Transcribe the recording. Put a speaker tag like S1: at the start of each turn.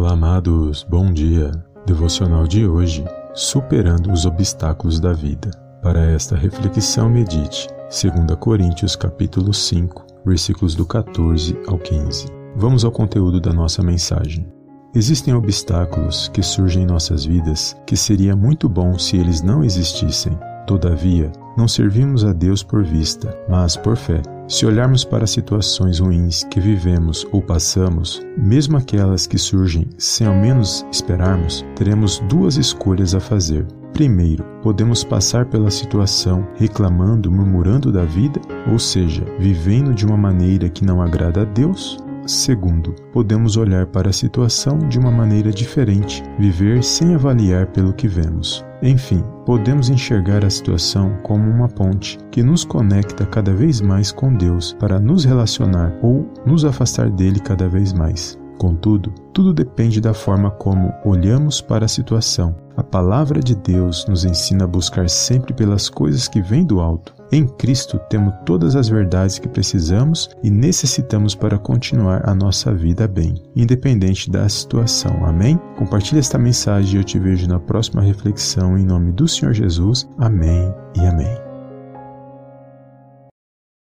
S1: Olá, amados, bom dia. Devocional de hoje: Superando os obstáculos da vida. Para esta reflexão, medite 2 Coríntios capítulo 5, versículos do 14 ao 15. Vamos ao conteúdo da nossa mensagem. Existem obstáculos que surgem em nossas vidas que seria muito bom se eles não existissem. Todavia, não servimos a Deus por vista, mas por fé. Se olharmos para situações ruins que vivemos ou passamos, mesmo aquelas que surgem sem ao menos esperarmos, teremos duas escolhas a fazer. Primeiro, podemos passar pela situação reclamando, murmurando da vida, ou seja, vivendo de uma maneira que não agrada a Deus, Segundo, podemos olhar para a situação de uma maneira diferente, viver sem avaliar pelo que vemos. Enfim, podemos enxergar a situação como uma ponte que nos conecta cada vez mais com Deus para nos relacionar ou nos afastar dele cada vez mais. Contudo, tudo depende da forma como olhamos para a situação. A palavra de Deus nos ensina a buscar sempre pelas coisas que vêm do alto. Em Cristo temos todas as verdades que precisamos e necessitamos para continuar a nossa vida bem, independente da situação. Amém? Compartilhe esta mensagem e eu te vejo na próxima reflexão em nome do Senhor Jesus. Amém e amém.